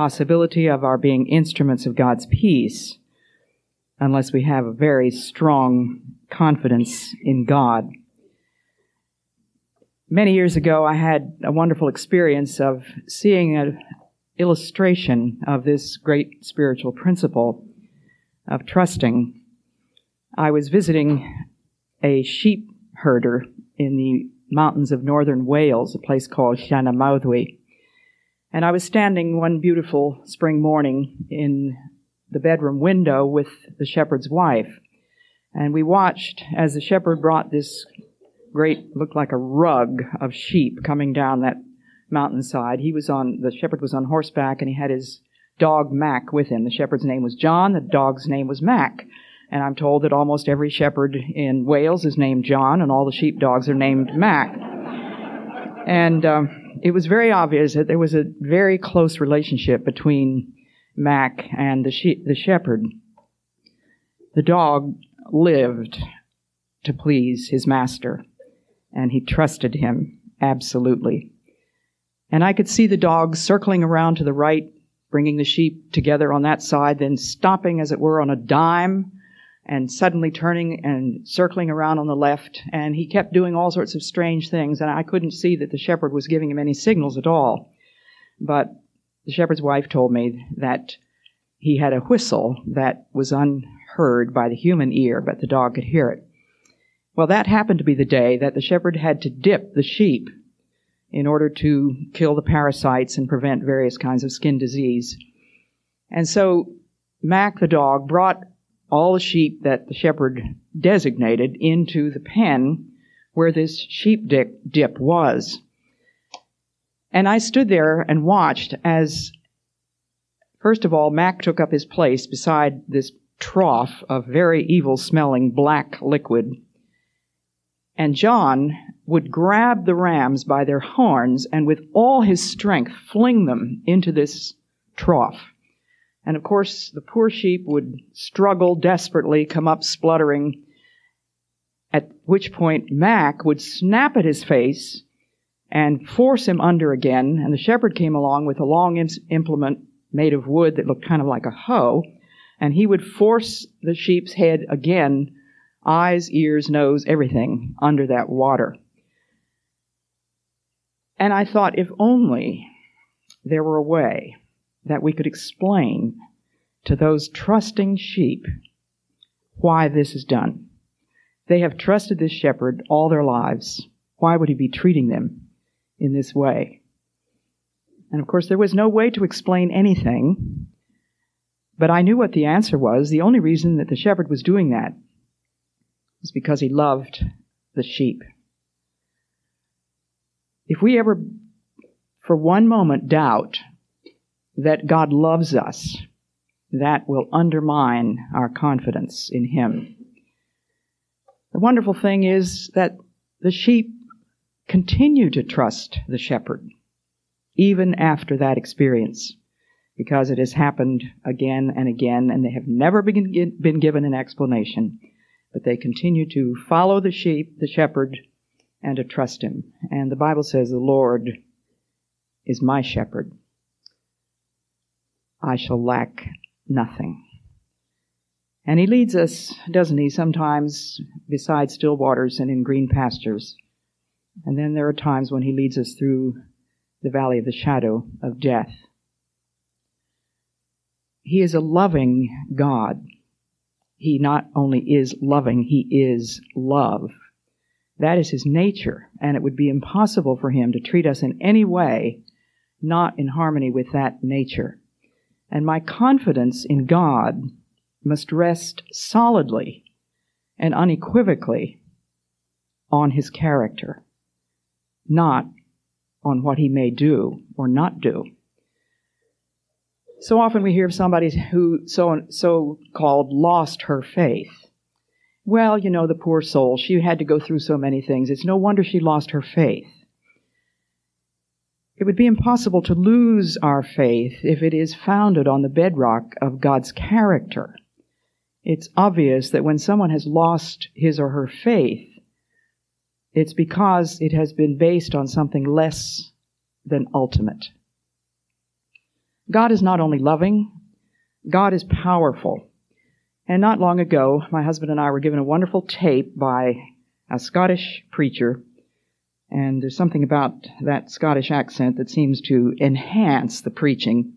possibility of our being instruments of God's peace unless we have a very strong confidence in God. Many years ago, I had a wonderful experience of seeing an illustration of this great spiritual principle of trusting. I was visiting a sheep herder in the mountains of northern Wales, a place called Llanymawddwy. And I was standing one beautiful spring morning in the bedroom window with the shepherd's wife. And we watched as the shepherd brought this great, looked like a rug of sheep coming down that mountainside. He was on, the shepherd was on horseback and he had his dog Mac with him. The shepherd's name was John, the dog's name was Mac. And I'm told that almost every shepherd in Wales is named John and all the sheep dogs are named Mac. And, um, it was very obvious that there was a very close relationship between Mac and the, she- the shepherd. The dog lived to please his master, and he trusted him absolutely. And I could see the dog circling around to the right, bringing the sheep together on that side, then stopping, as it were, on a dime and suddenly turning and circling around on the left. And he kept doing all sorts of strange things, and I couldn't see that the shepherd was giving him any signals at all. But the shepherd's wife told me that he had a whistle that was unheard by the human ear, but the dog could hear it. Well, that happened to be the day that the shepherd had to dip the sheep in order to kill the parasites and prevent various kinds of skin disease. And so Mac the dog brought all the sheep that the shepherd designated into the pen where this sheep dip, was. And I stood there and watched as, first of all, Mac took up his place beside this trough of very evil smelling black liquid. And John would grab the rams by their horns and with all his strength fling them into this trough. And of course, the poor sheep would struggle desperately, come up spluttering, at which point Mac would snap at his face and force him under again. And the shepherd came along with a long implement made of wood that looked kind of like a hoe, and he would force the sheep's head again, eyes, ears, nose, everything, under that water. And I thought, if only there were a way that we could explain to those trusting sheep why this is done. They have trusted this shepherd all their lives. Why would he be treating them in this way? And of course, there was no way to explain anything, but I knew what the answer was. The only reason that the shepherd was doing that was because he loved the sheep. If we ever, for one moment, doubt that God loves us, that will undermine our confidence in Him. The wonderful thing is that the sheep continue to trust the shepherd, even after that experience, because it has happened again and again, and they have never been, given an explanation, but they continue to follow the sheep, the shepherd, and to trust him. And the Bible says, The Lord is my shepherd. I shall lack nothing. And he leads us, doesn't he, sometimes beside still waters and in green pastures. And then there are times when he leads us through the valley of the shadow of death. He is a loving God. He not only is loving, he is love. That is his nature, and it would be impossible for him to treat us in any way not in harmony with that nature. And my confidence in God must rest solidly and unequivocally on his character, not on what he may do or not do. So often we hear of somebody who so so called lost her faith. Well, you know, the poor soul, she had to go through so many things. It's no wonder she lost her faith. It would be impossible to lose our faith if it is founded on the bedrock of God's character. It's obvious that when someone has lost his or her faith, it's because it has been based on something less than ultimate. God is not only loving, God is powerful. And not long ago, my husband and I were given a wonderful tape by a Scottish preacher. And there's something about that Scottish accent that seems to enhance the preaching.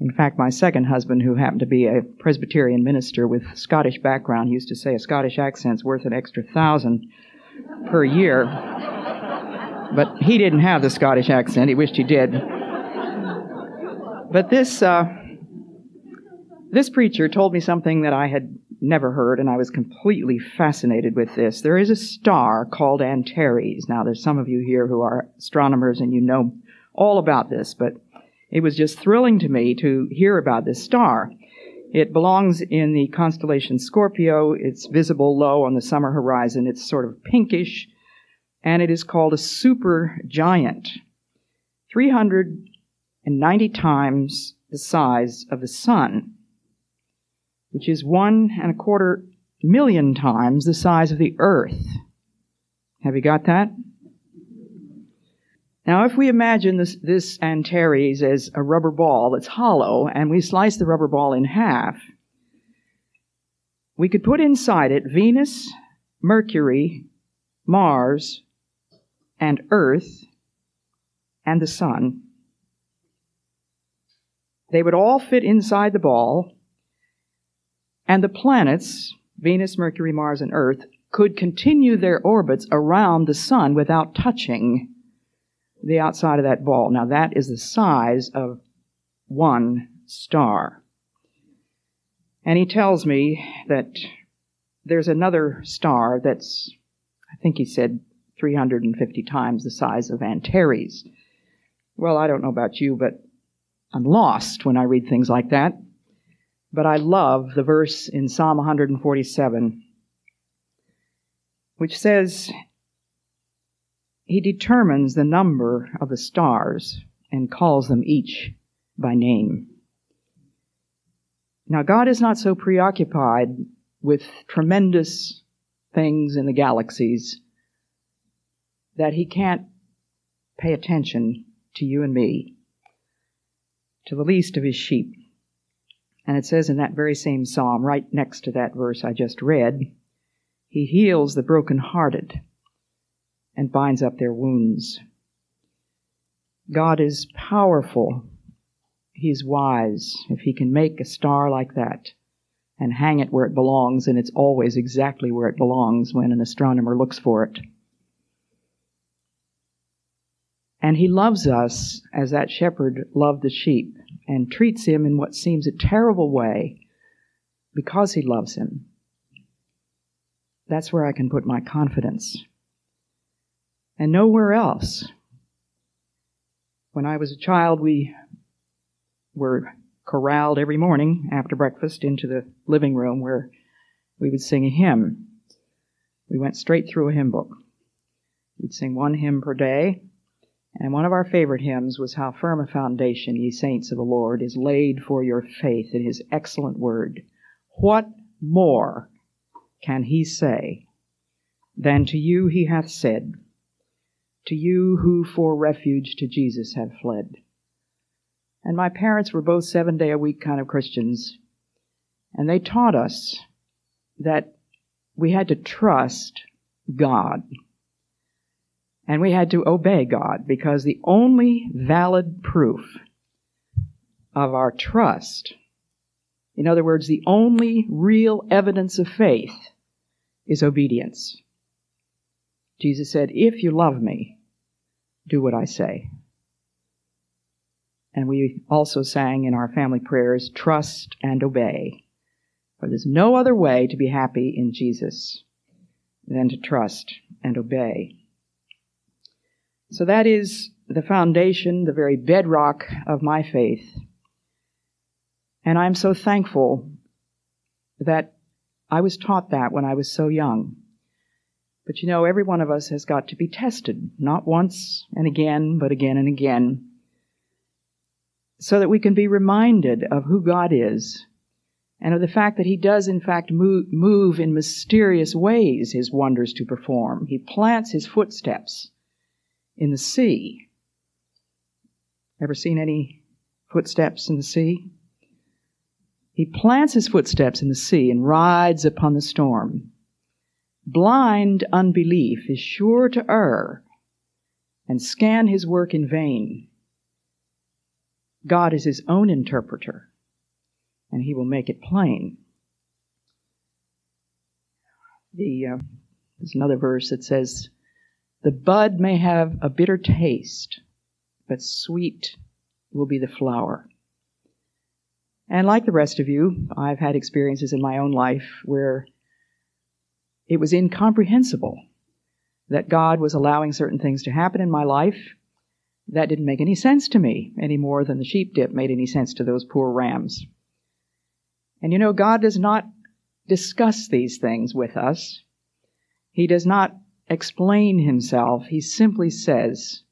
In fact, my second husband, who happened to be a Presbyterian minister with Scottish background, used to say a Scottish accent's worth an extra thousand per year. But he didn't have the Scottish accent. He wished he did. But this, uh, this preacher told me something that I had never heard, and I was completely fascinated with this. There is a star called Antares. Now, there's some of you here who are astronomers and you know all about this, but it was just thrilling to me to hear about this star. It belongs in the constellation Scorpio. It's visible low on the summer horizon. It's sort of pinkish, and it is called a super giant. 390 times the size of the sun which is one and a quarter million times the size of the earth. Have you got that? Now, if we imagine this, this Antares as a rubber ball that's hollow, and we slice the rubber ball in half, we could put inside it Venus, Mercury, Mars, and Earth, and the Sun. They would all fit inside the ball, and the planets, Venus, Mercury, Mars, and Earth, could continue their orbits around the sun without touching the outside of that ball. Now, that is the size of one star. And he tells me that there's another star that's, I think he said, 350 times the size of Antares. Well, I don't know about you, but I'm lost when I read things like that. But I love the verse in Psalm 147, which says, He determines the number of the stars and calls them each by name. Now, God is not so preoccupied with tremendous things in the galaxies that He can't pay attention to you and me, to the least of His sheep. And it says in that very same psalm, right next to that verse I just read, He heals the brokenhearted and binds up their wounds. God is powerful. He's wise. If He can make a star like that and hang it where it belongs, and it's always exactly where it belongs when an astronomer looks for it. And He loves us as that shepherd loved the sheep and treats him in what seems a terrible way because he loves him. That's where I can put my confidence. And nowhere else. When I was a child, we were corralled every morning after breakfast into the living room where we would sing a hymn. We went straight through a hymn book. We'd sing one hymn per day, and one of our favorite hymns was How Firm a Foundation, ye saints of the Lord, is laid for your faith in his excellent word. What more can he say than to you he hath said, to you who for refuge to Jesus have fled? And my parents were both seven day a week kind of Christians, and they taught us that we had to trust God and we had to obey God because the only valid proof of our trust, in other words, the only real evidence of faith, is obedience. Jesus said, If you love me, do what I say. And we also sang in our family prayers, trust and obey. For there's no other way to be happy in Jesus than to trust and obey. So that is the foundation, the very bedrock of my faith. And I'm so thankful that I was taught that when I was so young. But you know, every one of us has got to be tested, not once and again, but again and again, so that we can be reminded of who God is and of the fact that He does, in fact, move, move in mysterious ways His wonders to perform. He plants His footsteps in the sea. Ever seen any footsteps in the sea? He plants his footsteps in the sea and rides upon the storm. Blind unbelief is sure to err and scan his work in vain. God is his own interpreter, and he will make it plain. The, uh, there's another verse that says, The bud may have a bitter taste, but sweet will be the flower. And like the rest of you, I've had experiences in my own life where it was incomprehensible that God was allowing certain things to happen in my life. That didn't make any sense to me any more than the sheep dip made any sense to those poor rams. And you know, God does not discuss these things with us. He does not explain himself. He simply says,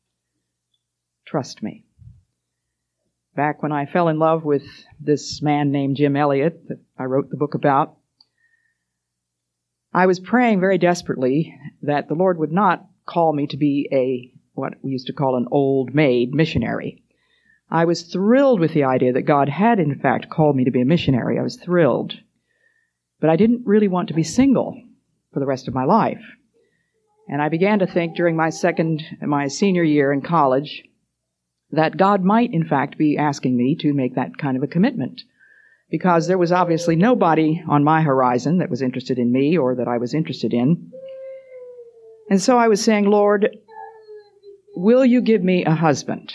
trust me back when I fell in love with this man named Jim Elliot that I wrote the book about, I was praying very desperately that the Lord would not call me to be a, what we used to call an old maid missionary. I was thrilled with the idea that God had in fact called me to be a missionary. I was thrilled. But I didn't really want to be single for the rest of my life. And I began to think during my second, my senior year in college, that God might, in fact, be asking me to make that kind of a commitment. Because there was obviously nobody on my horizon that was interested in me or that I was interested in. And so I was saying, Lord, will you give me a husband?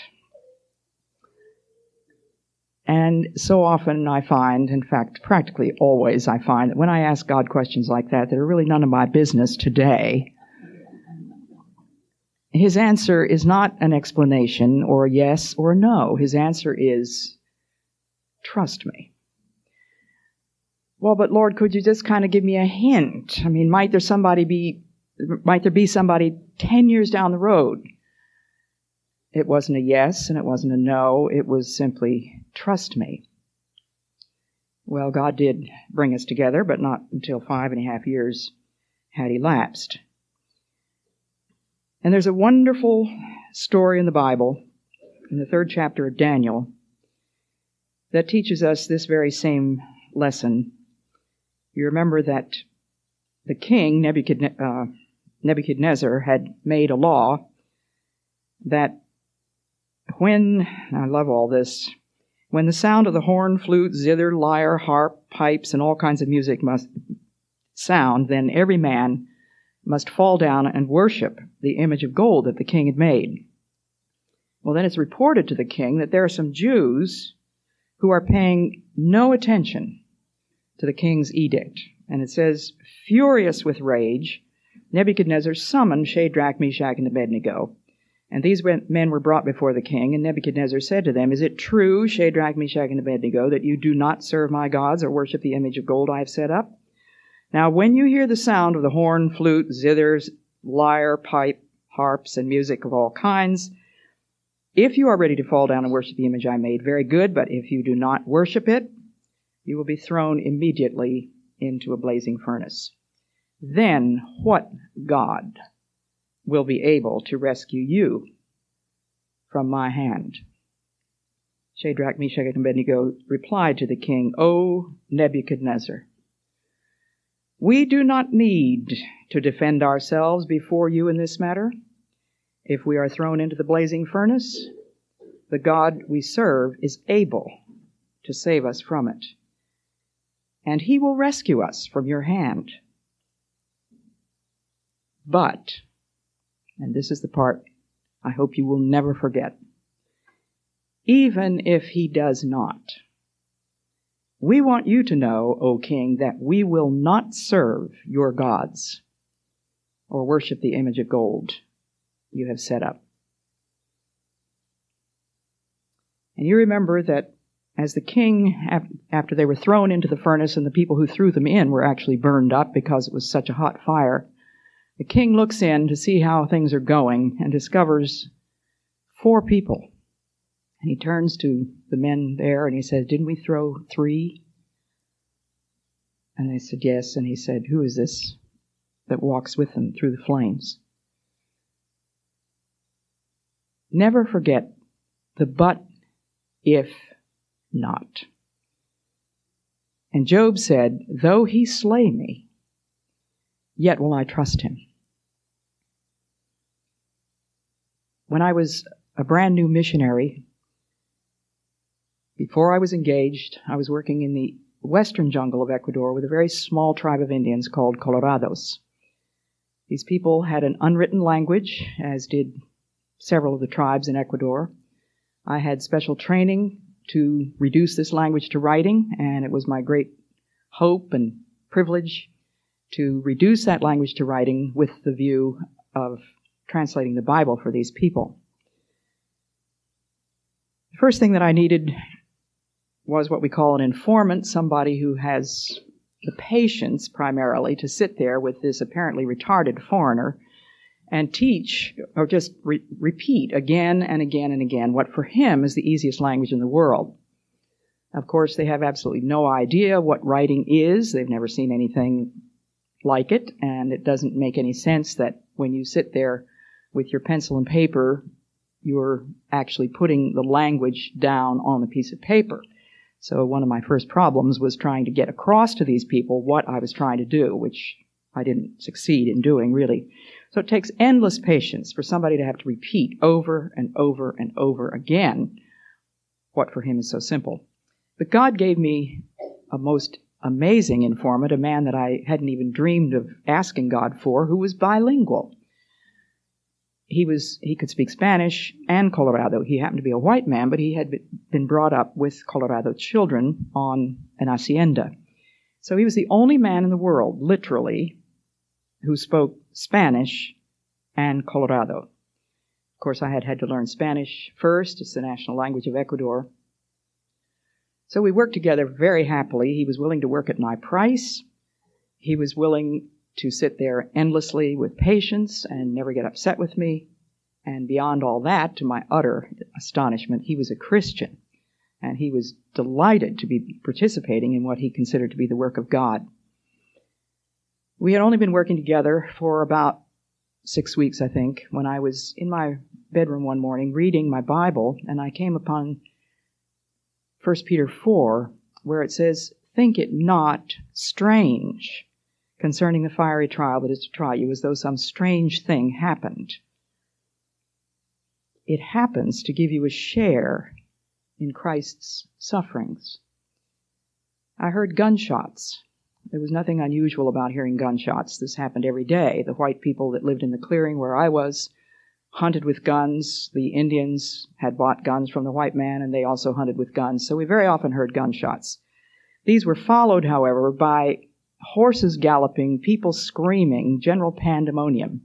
And so often I find, in fact, practically always I find that when I ask God questions like that, that are really none of my business today, his answer is not an explanation or a yes or a no. His answer is, trust me. Well, but Lord, could you just kind of give me a hint? I mean, might there somebody be, might there be somebody 10 years down the road? It wasn't a yes and it wasn't a no. It was simply, trust me. Well, God did bring us together, but not until five and a half years had elapsed. And there's a wonderful story in the Bible, in the third chapter of Daniel, that teaches us this very same lesson. You remember that the king, uh, Nebuchadnezzar, had made a law that when, I love all this, when the sound of the horn, flute, zither, lyre, harp, pipes, and all kinds of music must sound, then every man must fall down and worship the image of gold that the king had made. Well, then it's reported to the king that there are some Jews who are paying no attention to the king's edict. And it says, furious with rage, Nebuchadnezzar summoned Shadrach, Meshach, and Abednego. And these men were brought before the king, and Nebuchadnezzar said to them, Is it true, Shadrach, Meshach, and Abednego, that you do not serve my gods or worship the image of gold I have set up? Now, when you hear the sound of the horn, flute, zithers, lyre, pipe, harps, and music of all kinds, if you are ready to fall down and worship the image I made, very good, but if you do not worship it, you will be thrown immediately into a blazing furnace. Then what God will be able to rescue you from my hand? Shadrach, Meshach, and Abednego replied to the king, O Nebuchadnezzar, we do not need to defend ourselves before you in this matter. If we are thrown into the blazing furnace, the God we serve is able to save us from it, and he will rescue us from your hand. But, and this is the part I hope you will never forget, even if he does not, we want you to know, O king, that we will not serve your gods or worship the image of gold you have set up. And you remember that as the king, after they were thrown into the furnace and the people who threw them in were actually burned up because it was such a hot fire, the king looks in to see how things are going and discovers four people. And he turns to the men there and he says, Didn't we throw three? And they said, Yes. And he said, Who is this that walks with them through the flames? Never forget the but if not. And Job said, Though he slay me, yet will I trust him. When I was a brand new missionary, before I was engaged, I was working in the western jungle of Ecuador with a very small tribe of Indians called Colorados. These people had an unwritten language, as did several of the tribes in Ecuador. I had special training to reduce this language to writing, and it was my great hope and privilege to reduce that language to writing with the view of translating the Bible for these people. The first thing that I needed was what we call an informant, somebody who has the patience primarily to sit there with this apparently retarded foreigner and teach or just re- repeat again and again and again what for him is the easiest language in the world. Of course, they have absolutely no idea what writing is. They've never seen anything like it, and it doesn't make any sense that when you sit there with your pencil and paper, you're actually putting the language down on the piece of paper. So one of my first problems was trying to get across to these people what I was trying to do, which I didn't succeed in doing really. So it takes endless patience for somebody to have to repeat over and over and over again what for him is so simple. But God gave me a most amazing informant, a man that I hadn't even dreamed of asking God for, who was bilingual. He was he could speak Spanish and Colorado. He happened to be a white man, but he had been brought up with Colorado children on an hacienda. So he was the only man in the world, literally, who spoke Spanish and Colorado. Of course, I had had to learn Spanish first. It's the national language of Ecuador. So we worked together very happily. He was willing to work at my price. He was willing to sit there endlessly with patience and never get upset with me. And beyond all that, to my utter astonishment, he was a Christian. And he was delighted to be participating in what he considered to be the work of God. We had only been working together for about six weeks, I think, when I was in my bedroom one morning reading my Bible, and I came upon 1 Peter 4, where it says, Think it not strange concerning the fiery trial that is to try you, as though some strange thing happened. It happens to give you a share in Christ's sufferings. I heard gunshots there was nothing unusual about hearing gunshots. This happened every day. The white people that lived in the clearing where I was hunted with guns. The Indians had bought guns from the white man, and they also hunted with guns. So we very often heard gunshots. These were followed, however, by horses galloping, people screaming, general pandemonium.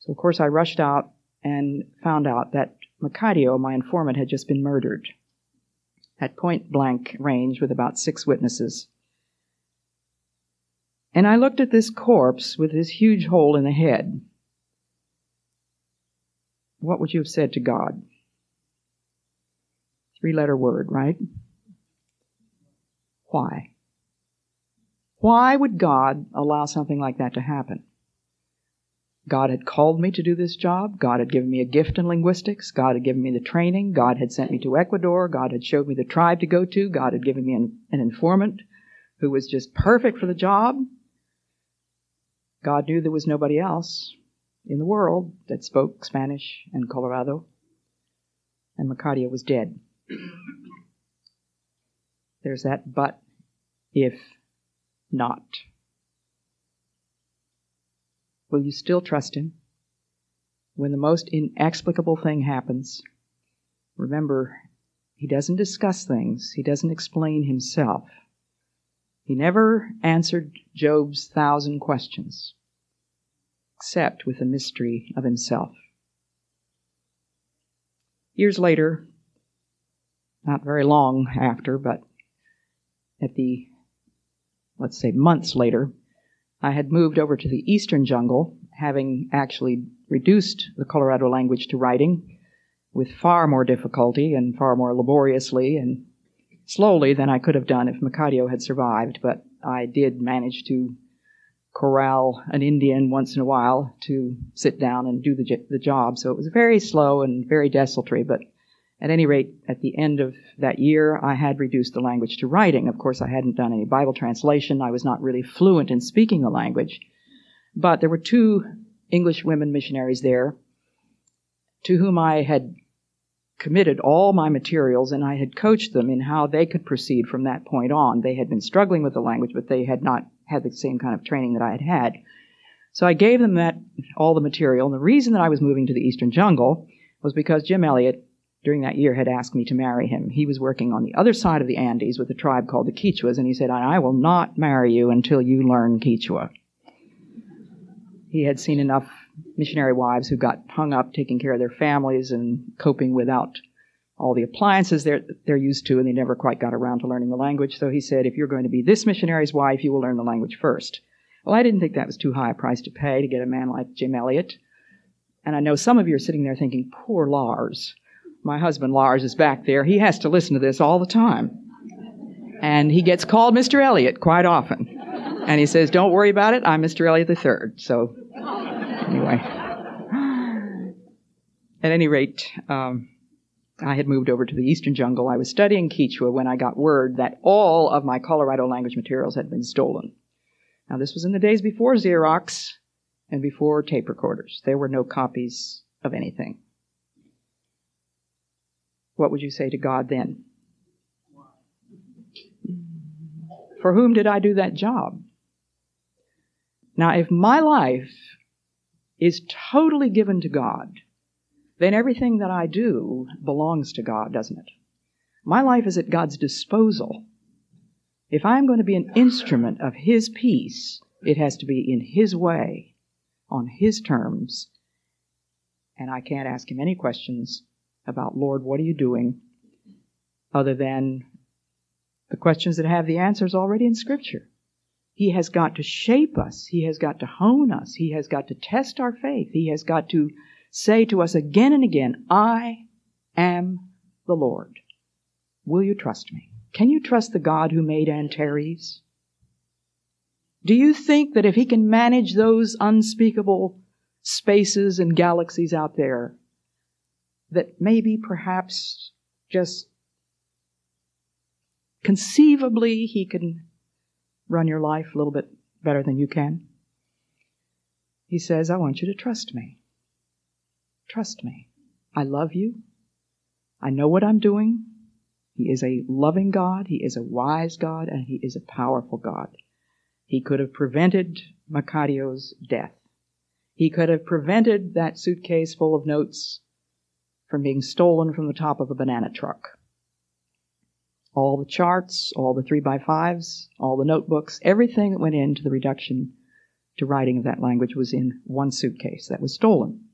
So, of course, I rushed out and found out that Macario, my informant, had just been murdered at point blank range with about six witnesses. And I looked at this corpse with this huge hole in the head. What would you have said to God? Three letter word, right? Why? Why would God allow something like that to happen? God had called me to do this job. God had given me a gift in linguistics. God had given me the training. God had sent me to Ecuador. God had showed me the tribe to go to. God had given me an, an informant who was just perfect for the job. God knew there was nobody else in the world that spoke Spanish and Colorado, and Macario was dead. There's that but if not. Will you still trust him? When the most inexplicable thing happens, remember, he doesn't discuss things, he doesn't explain himself. He never answered Job's thousand questions, except with the mystery of himself. Years later, not very long after, but at the, let's say, months later, I had moved over to the eastern jungle, having actually reduced the Colorado language to writing with far more difficulty and far more laboriously and slowly than I could have done if Macario had survived, but I did manage to corral an Indian once in a while to sit down and do the, the job. So it was very slow and very desultory, but at any rate, at the end of that year, I had reduced the language to writing. Of course, I hadn't done any Bible translation. I was not really fluent in speaking the language. But there were two English women missionaries there to whom I had committed all my materials and I had coached them in how they could proceed from that point on. They had been struggling with the language, but they had not had the same kind of training that I had had. So I gave them that all the material. And the reason that I was moving to the Eastern Jungle was because Jim Elliot, during that year, had asked me to marry him. He was working on the other side of the Andes with a tribe called the Quichuas, and he said, I will not marry you until you learn Quichua. He had seen enough missionary wives who got hung up taking care of their families and coping without all the appliances they're, they're used to, and they never quite got around to learning the language. So he said, if you're going to be this missionary's wife, you will learn the language first. Well, I didn't think that was too high a price to pay to get a man like Jim Elliot. And I know some of you are sitting there thinking, poor Lars. My husband Lars is back there. He has to listen to this all the time. And he gets called Mr. Elliot quite often. And he says, don't worry about it. I'm Mr. Elliot III. So anyway. At any rate, um, I had moved over to the eastern jungle. I was studying Quechua when I got word that all of my Colorado language materials had been stolen. Now, this was in the days before Xerox and before tape recorders. There were no copies of anything. What would you say to God then? For whom did I do that job? Now, if my life is totally given to God, then everything that I do belongs to God, doesn't it? My life is at God's disposal. If I'm going to be an instrument of His peace, it has to be in His way, on His terms, and I can't ask Him any questions about, Lord, what are you doing? Other than the questions that have the answers already in Scripture. He has got to shape us. He has got to hone us. He has got to test our faith. He has got to say to us again and again, I am the Lord. Will you trust me? Can you trust the God who made Antares? Do you think that if he can manage those unspeakable spaces and galaxies out there, that maybe perhaps just conceivably he can run your life a little bit better than you can. He says, I want you to trust me. Trust me. I love you. I know what I'm doing. He is a loving God. He is a wise God and he is a powerful God. He could have prevented Macario's death. He could have prevented that suitcase full of notes from being stolen from the top of a banana truck all the charts, all the three by fives, all the notebooks, everything that went into the reduction to writing of that language was in one suitcase that was stolen.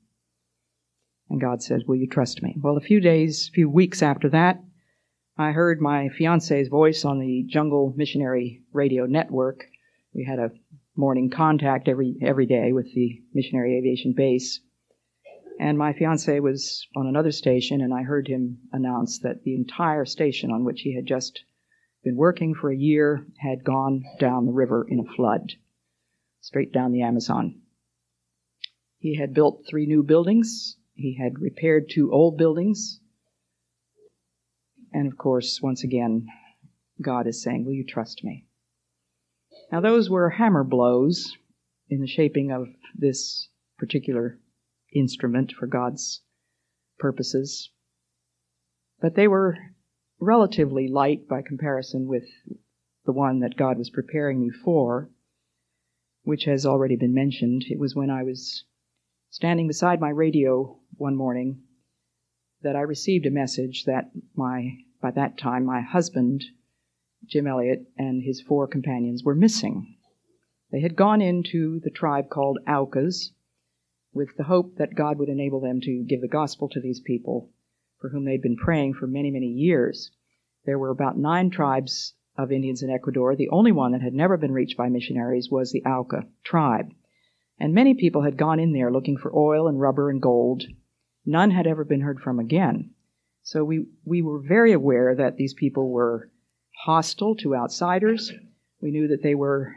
And God says, Will you trust me? Well, a few days, a few weeks after that, I heard my fiance's voice on the Jungle Missionary Radio Network. We had a morning contact every every day with the missionary aviation base. And my fiance was on another station, and I heard him announce that the entire station on which he had just been working for a year had gone down the river in a flood, straight down the Amazon. He had built three new buildings, he had repaired two old buildings, and of course, once again, God is saying, Will you trust me? Now, those were hammer blows in the shaping of this particular instrument for God's purposes. But they were relatively light by comparison with the one that God was preparing me for, which has already been mentioned. It was when I was standing beside my radio one morning that I received a message that my, by that time, my husband, Jim Elliot, and his four companions were missing. They had gone into the tribe called Aucas, with the hope that God would enable them to give the gospel to these people for whom they'd been praying for many, many years. There were about nine tribes of Indians in Ecuador. The only one that had never been reached by missionaries was the Auca tribe. And many people had gone in there looking for oil and rubber and gold. None had ever been heard from again. So we, we were very aware that these people were hostile to outsiders. We knew that they were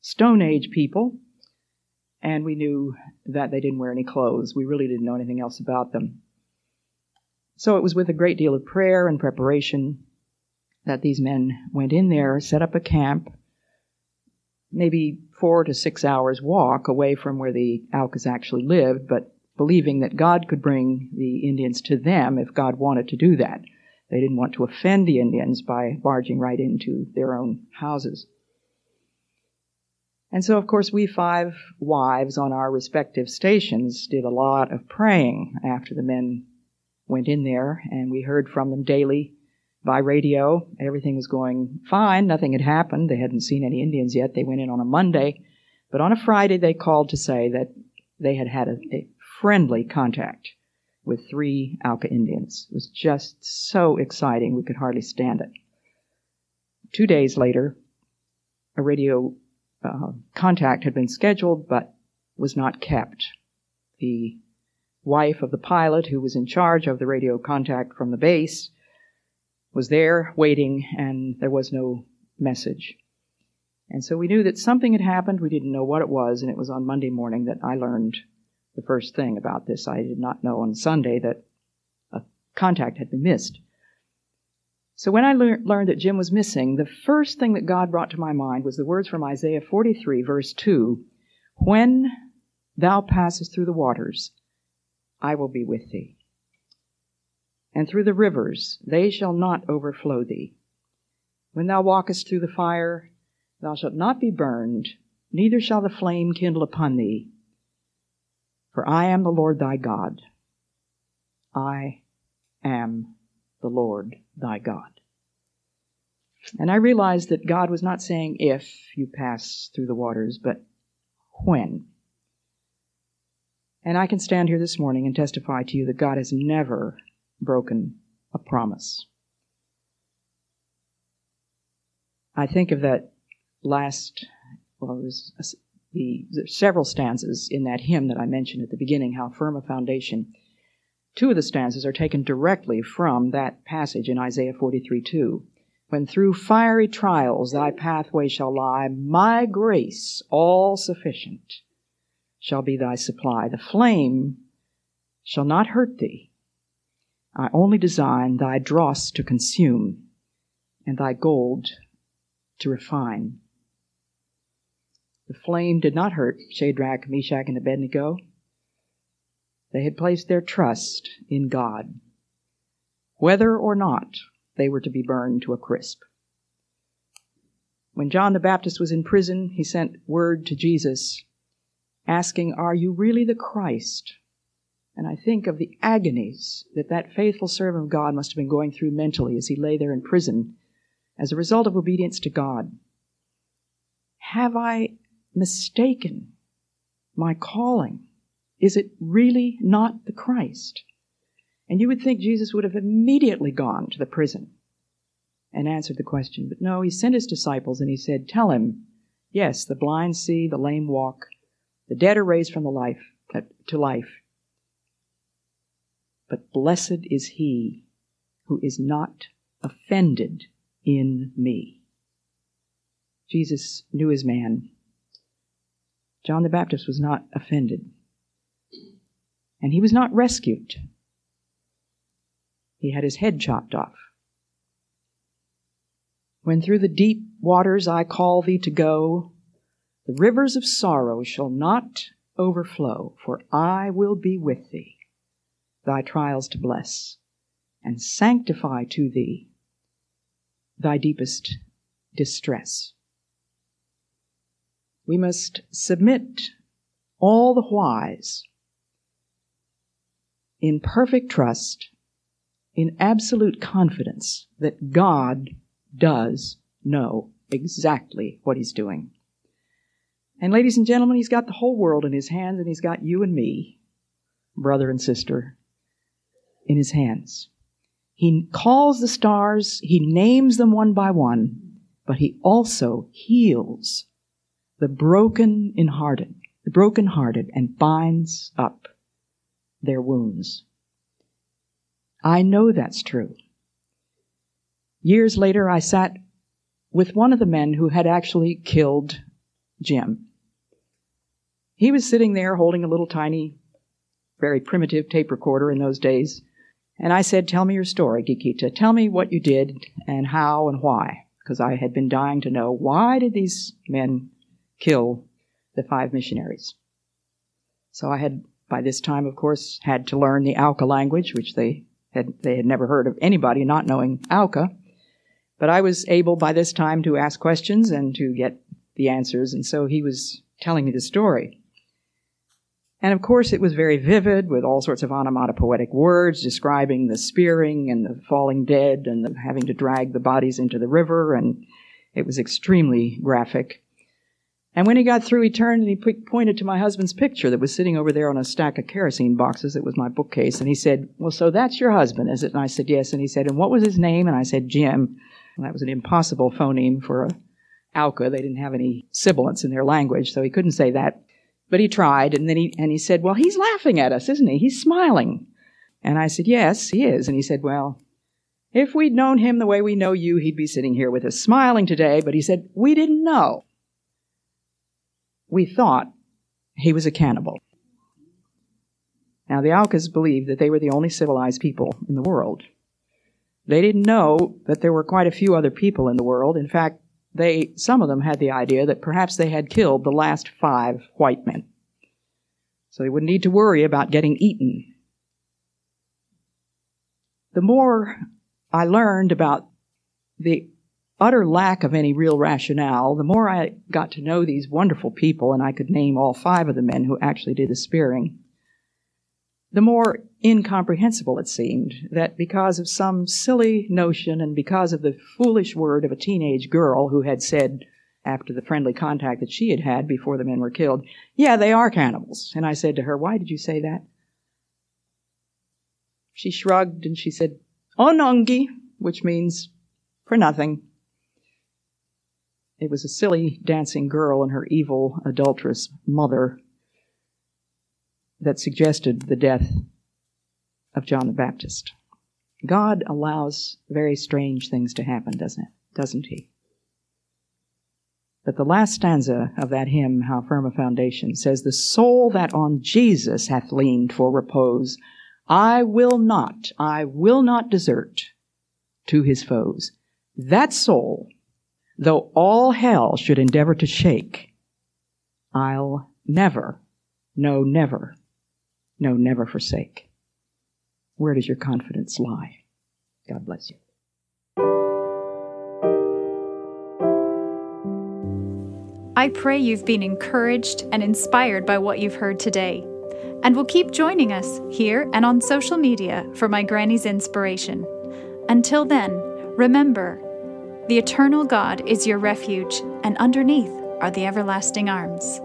Stone Age people, and we knew that they didn't wear any clothes. We really didn't know anything else about them. So it was with a great deal of prayer and preparation that these men went in there, set up a camp, maybe four to six hours walk away from where the Aucas actually lived, but believing that God could bring the Indians to them if God wanted to do that. They didn't want to offend the Indians by barging right into their own houses. And so, of course, we five wives on our respective stations did a lot of praying after the men went in there, and we heard from them daily by radio. Everything was going fine. Nothing had happened. They hadn't seen any Indians yet. They went in on a Monday. But on a Friday, they called to say that they had had a, a friendly contact with three Auca Indians. It was just so exciting. We could hardly stand it. Two days later, a radio uh, contact had been scheduled but was not kept. The wife of the pilot, who was in charge of the radio contact from the base, was there waiting, and there was no message. And so we knew that something had happened. We didn't know what it was, and it was on Monday morning that I learned the first thing about this. I did not know on Sunday that a contact had been missed. So when I lear- learned that Jim was missing, the first thing that God brought to my mind was the words from Isaiah 43, verse 2 When thou passest through the waters, I will be with thee. And through the rivers, they shall not overflow thee. When thou walkest through the fire, thou shalt not be burned, neither shall the flame kindle upon thee. For I am the Lord thy God. I am the Lord thy God. And I realized that God was not saying if you pass through the waters, but when. And I can stand here this morning and testify to you that God has never broken a promise. I think of that last, well, it there's the, several stanzas in that hymn that I mentioned at the beginning, How Firm a Foundation. Two of the stanzas are taken directly from that passage in Isaiah 43 2. When through fiery trials thy pathway shall lie, my grace, all sufficient, shall be thy supply. The flame shall not hurt thee, I only design thy dross to consume, and thy gold to refine. The flame did not hurt Shadrach, Meshach, and Abednego. They had placed their trust in God. Whether or not they were to be burned to a crisp. When John the Baptist was in prison, he sent word to Jesus asking, Are you really the Christ? And I think of the agonies that that faithful servant of God must have been going through mentally as he lay there in prison as a result of obedience to God. Have I mistaken my calling? Is it really not the Christ? And you would think Jesus would have immediately gone to the prison and answered the question. But no, he sent his disciples and he said, Tell him, yes, the blind see, the lame walk, the dead are raised from the life uh, to life. But blessed is he who is not offended in me. Jesus knew his man. John the Baptist was not offended. And he was not rescued. He had his head chopped off. When through the deep waters I call thee to go, the rivers of sorrow shall not overflow, for I will be with thee thy trials to bless, and sanctify to thee thy deepest distress. We must submit all the whys in perfect trust, in absolute confidence that God does know exactly what He's doing. And ladies and gentlemen, He's got the whole world in His hands, and He's got you and me, brother and sister, in his hands. He calls the stars, he names them one by one, but he also heals the broken in hearted, the broken hearted, and binds up their wounds. I know that's true. Years later, I sat with one of the men who had actually killed Jim. He was sitting there holding a little tiny, very primitive tape recorder in those days. And I said, Tell me your story, Gikita. Tell me what you did and how and why. Because I had been dying to know why did these men kill the five missionaries? So I had, by this time, of course, had to learn the Auca language, which they had, they had never heard of anybody not knowing Auca. But I was able by this time to ask questions and to get the answers, and so he was telling me the story. And of course, it was very vivid with all sorts of onomatopoetic words describing the spearing and the falling dead and the having to drag the bodies into the river, and it was extremely graphic. And when he got through, he turned and he pointed to my husband's picture that was sitting over there on a stack of kerosene boxes. It was my bookcase. And he said, Well, so that's your husband, is it? And I said, Yes. And he said, And what was his name? And I said, Jim. And that was an impossible phoneme for a Auca. They didn't have any sibilants in their language, so he couldn't say that. But he tried, and then he, and he said, Well, he's laughing at us, isn't he? He's smiling. And I said, Yes, he is. And he said, Well, if we'd known him the way we know you, he'd be sitting here with us smiling today. But he said, We didn't know we thought he was a cannibal. Now, the Aucas believed that they were the only civilized people in the world. They didn't know that there were quite a few other people in the world. In fact, they, some of them had the idea that perhaps they had killed the last five white men. So they wouldn't need to worry about getting eaten. The more I learned about the utter lack of any real rationale, the more I got to know these wonderful people, and I could name all five of the men who actually did the spearing, the more incomprehensible it seemed that because of some silly notion and because of the foolish word of a teenage girl who had said, after the friendly contact that she had had before the men were killed, yeah, they are cannibals. And I said to her, why did you say that? She shrugged and she said, onongi, which means for nothing. It was a silly dancing girl and her evil, adulterous mother that suggested the death of John the Baptist. God allows very strange things to happen, doesn't it? Doesn't he? But the last stanza of that hymn, How Firm a Foundation, says, The soul that on Jesus hath leaned for repose, I will not, I will not desert to his foes. That soul Though all hell should endeavor to shake, I'll never, no, never, no, never forsake. Where does your confidence lie? God bless you. I pray you've been encouraged and inspired by what you've heard today, and will keep joining us here and on social media for my Granny's inspiration. Until then, remember, the eternal God is your refuge, and underneath are the everlasting arms.